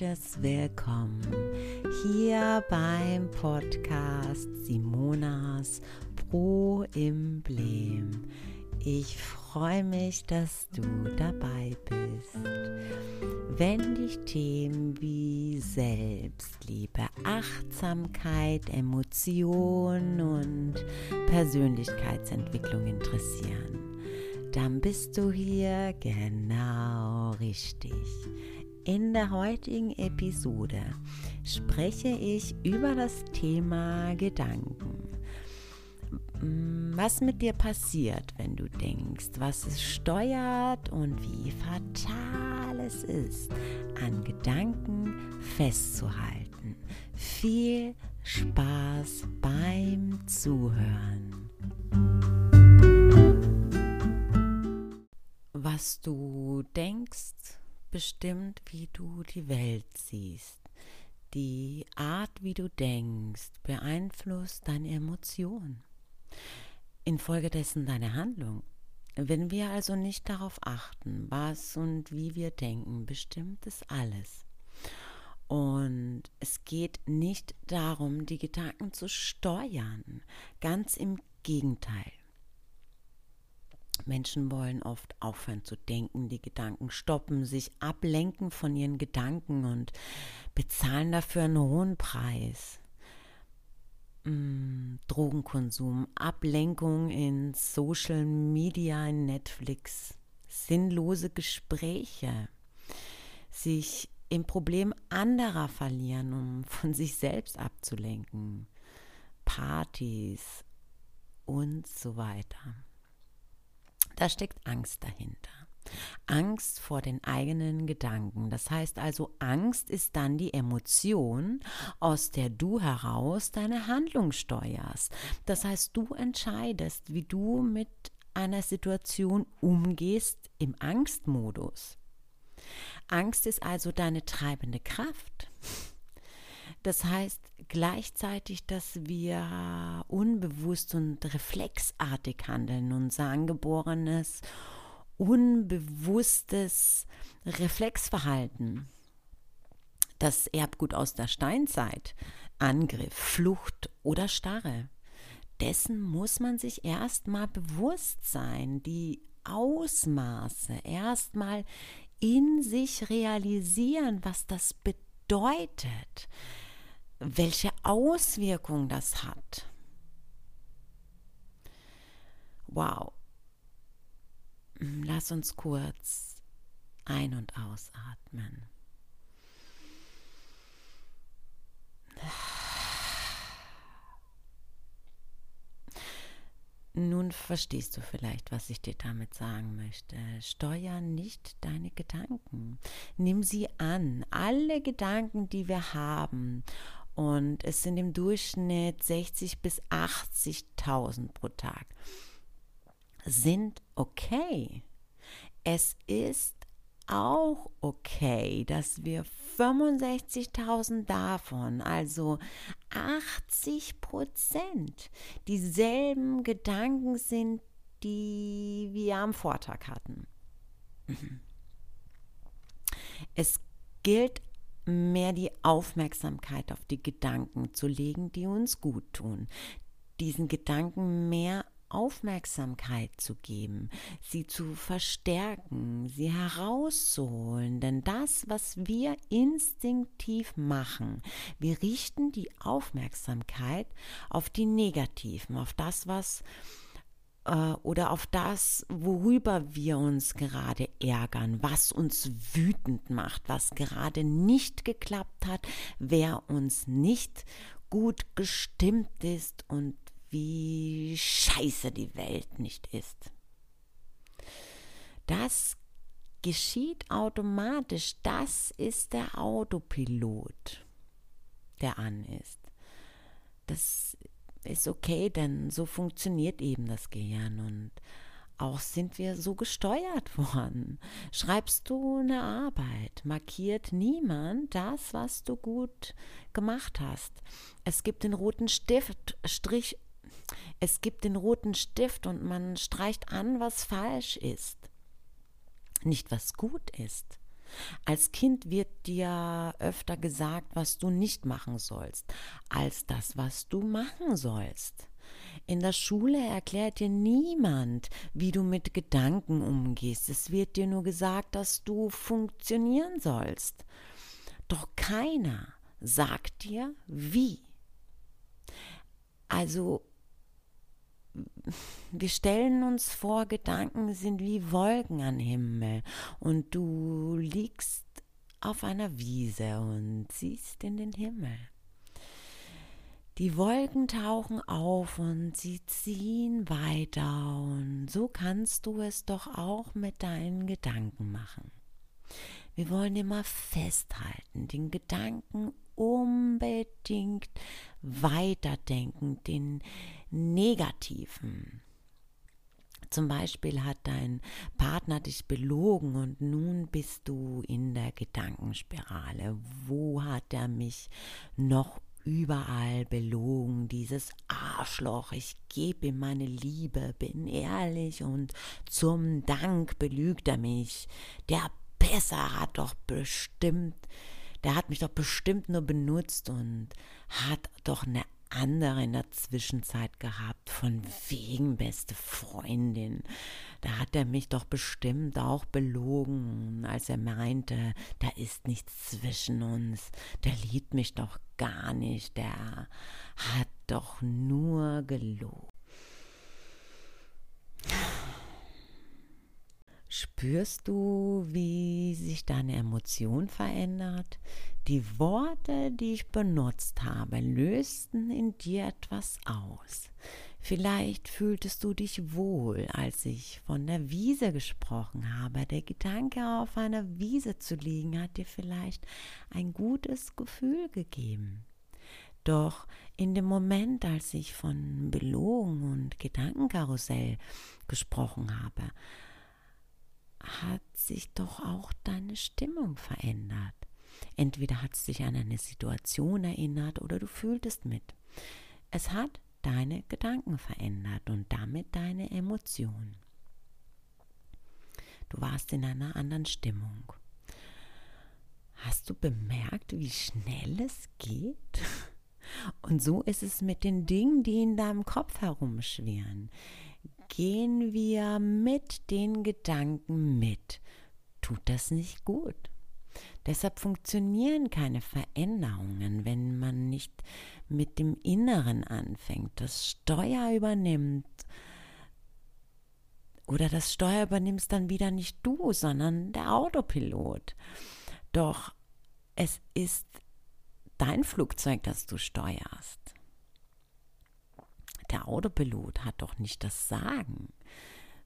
herzliches Willkommen hier beim Podcast Simonas Pro Emblem. Ich freue mich, dass du dabei bist. Wenn dich Themen wie Selbstliebe, Achtsamkeit, Emotion und Persönlichkeitsentwicklung interessieren, dann bist du hier genau richtig. In der heutigen Episode spreche ich über das Thema Gedanken. Was mit dir passiert, wenn du denkst, was es steuert und wie fatal es ist, an Gedanken festzuhalten. Viel Spaß beim Zuhören. Was du denkst, bestimmt, wie du die Welt siehst. Die Art, wie du denkst, beeinflusst deine Emotionen. Infolgedessen deine Handlung. Wenn wir also nicht darauf achten, was und wie wir denken, bestimmt es alles. Und es geht nicht darum, die Gedanken zu steuern. Ganz im Gegenteil. Menschen wollen oft aufhören zu denken, die Gedanken stoppen, sich ablenken von ihren Gedanken und bezahlen dafür einen hohen Preis. Mm, Drogenkonsum, Ablenkung in Social Media, in Netflix, sinnlose Gespräche, sich im Problem anderer verlieren, um von sich selbst abzulenken, Partys und so weiter. Da steckt Angst dahinter. Angst vor den eigenen Gedanken. Das heißt also, Angst ist dann die Emotion, aus der du heraus deine Handlung steuerst. Das heißt, du entscheidest, wie du mit einer Situation umgehst im Angstmodus. Angst ist also deine treibende Kraft. Das heißt gleichzeitig, dass wir unbewusst und reflexartig handeln, unser angeborenes, unbewusstes Reflexverhalten. Das Erbgut aus der Steinzeit, Angriff, Flucht oder Starre. Dessen muss man sich erstmal bewusst sein, die Ausmaße erstmal in sich realisieren, was das bedeutet welche Auswirkung das hat. Wow. Lass uns kurz ein- und ausatmen. Nun verstehst du vielleicht, was ich dir damit sagen möchte. Steuer nicht deine Gedanken. Nimm sie an. Alle Gedanken, die wir haben, und es sind im Durchschnitt 60 bis 80.000 pro Tag. Sind okay. Es ist auch okay, dass wir 65.000 davon, also 80 Prozent, dieselben Gedanken sind, die wir am Vortag hatten. Es gilt mehr die Aufmerksamkeit auf die Gedanken zu legen, die uns gut tun. Diesen Gedanken mehr Aufmerksamkeit zu geben, sie zu verstärken, sie herauszuholen. Denn das, was wir instinktiv machen, wir richten die Aufmerksamkeit auf die Negativen, auf das, was äh, oder auf das, worüber wir uns gerade ärgern, was uns wütend macht, was gerade nicht geklappt hat, wer uns nicht gut gestimmt ist und wie scheiße die Welt nicht ist. Das geschieht automatisch. Das ist der Autopilot, der an ist. Das ist okay, denn so funktioniert eben das Gehirn und auch sind wir so gesteuert worden. Schreibst du eine Arbeit, markiert niemand das, was du gut gemacht hast. Es gibt den roten Stift, Strich, es gibt den roten Stift und man streicht an, was falsch ist, nicht was gut ist. Als Kind wird dir öfter gesagt, was du nicht machen sollst, als das, was du machen sollst. In der Schule erklärt dir niemand, wie du mit Gedanken umgehst. Es wird dir nur gesagt, dass du funktionieren sollst. Doch keiner sagt dir, wie. Also wir stellen uns vor, Gedanken sind wie Wolken am Himmel und du liegst auf einer Wiese und siehst in den Himmel. Die Wolken tauchen auf und sie ziehen weiter und so kannst du es doch auch mit deinen Gedanken machen. Wir wollen immer festhalten, den Gedanken unbedingt weiterdenken, den negativen. Zum Beispiel hat dein Partner dich belogen und nun bist du in der Gedankenspirale. Wo hat er mich noch überall belogen? Dieses Arschloch, ich gebe ihm meine Liebe, bin ehrlich und zum Dank belügt er mich. Der Besser hat doch bestimmt, der hat mich doch bestimmt nur benutzt und hat doch eine andere in der Zwischenzeit gehabt, von wegen beste Freundin. Da hat er mich doch bestimmt auch belogen, als er meinte, da ist nichts zwischen uns, der liebt mich doch gar nicht, der hat doch nur gelogen. Spürst du, wie sich deine Emotion verändert? Die Worte, die ich benutzt habe, lösten in dir etwas aus. Vielleicht fühltest du dich wohl, als ich von der Wiese gesprochen habe. Der Gedanke, auf einer Wiese zu liegen, hat dir vielleicht ein gutes Gefühl gegeben. Doch in dem Moment, als ich von Belogen und Gedankenkarussell gesprochen habe, hat sich doch auch deine Stimmung verändert. Entweder hat es dich an eine Situation erinnert oder du fühltest mit. Es hat deine Gedanken verändert und damit deine Emotionen. Du warst in einer anderen Stimmung. Hast du bemerkt, wie schnell es geht? Und so ist es mit den Dingen, die in deinem Kopf herumschwirren gehen wir mit den Gedanken mit. Tut das nicht gut? Deshalb funktionieren keine Veränderungen, wenn man nicht mit dem Inneren anfängt, das Steuer übernimmt. Oder das Steuer übernimmst dann wieder nicht du, sondern der Autopilot. Doch es ist dein Flugzeug, das du steuerst der Autopilot hat doch nicht das Sagen.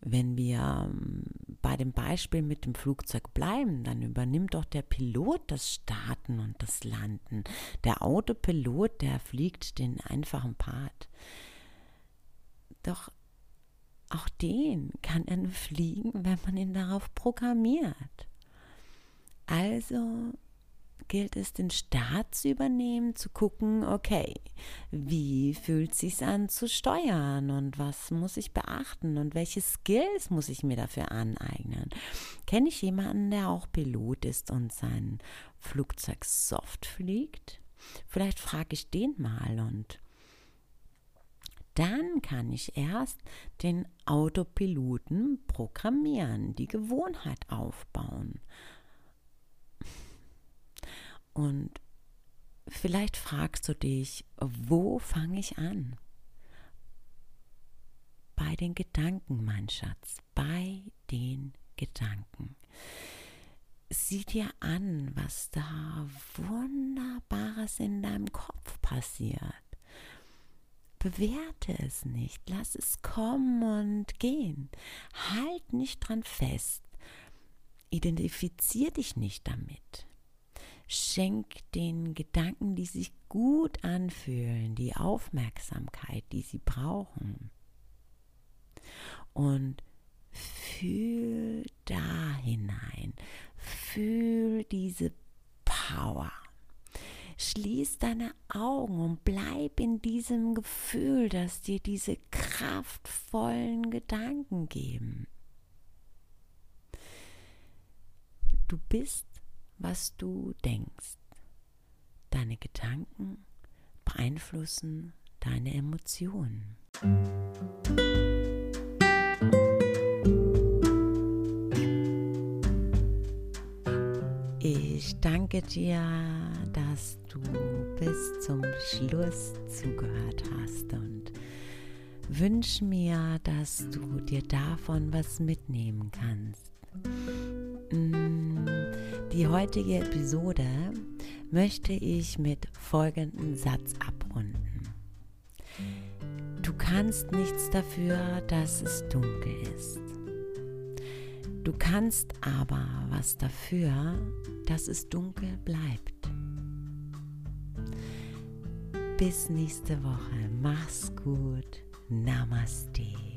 Wenn wir ähm, bei dem Beispiel mit dem Flugzeug bleiben, dann übernimmt doch der Pilot das Starten und das Landen. Der Autopilot, der fliegt den einfachen Part. Doch auch den kann er nur fliegen, wenn man ihn darauf programmiert. Also gilt es, den Start zu übernehmen, zu gucken, okay, wie fühlt es sich an zu steuern und was muss ich beachten und welche Skills muss ich mir dafür aneignen? Kenne ich jemanden, der auch Pilot ist und sein Flugzeug soft fliegt? Vielleicht frage ich den mal und dann kann ich erst den Autopiloten programmieren, die Gewohnheit aufbauen. Und vielleicht fragst du dich, wo fange ich an? Bei den Gedanken, mein Schatz, bei den Gedanken. Sieh dir an, was da Wunderbares in deinem Kopf passiert. Bewerte es nicht, lass es kommen und gehen. Halt nicht dran fest. Identifizier dich nicht damit. Schenk den Gedanken, die sich gut anfühlen, die Aufmerksamkeit, die sie brauchen. Und fühl da hinein, fühl diese Power. Schließ deine Augen und bleib in diesem Gefühl, das dir diese kraftvollen Gedanken geben. Du bist was du denkst. Deine Gedanken beeinflussen deine Emotionen. Ich danke dir, dass du bis zum Schluss zugehört hast und wünsche mir, dass du dir davon was mitnehmen kannst. Mm, die heutige Episode möchte ich mit folgendem Satz abrunden. Du kannst nichts dafür, dass es dunkel ist. Du kannst aber was dafür, dass es dunkel bleibt. Bis nächste Woche. Mach's gut. Namaste.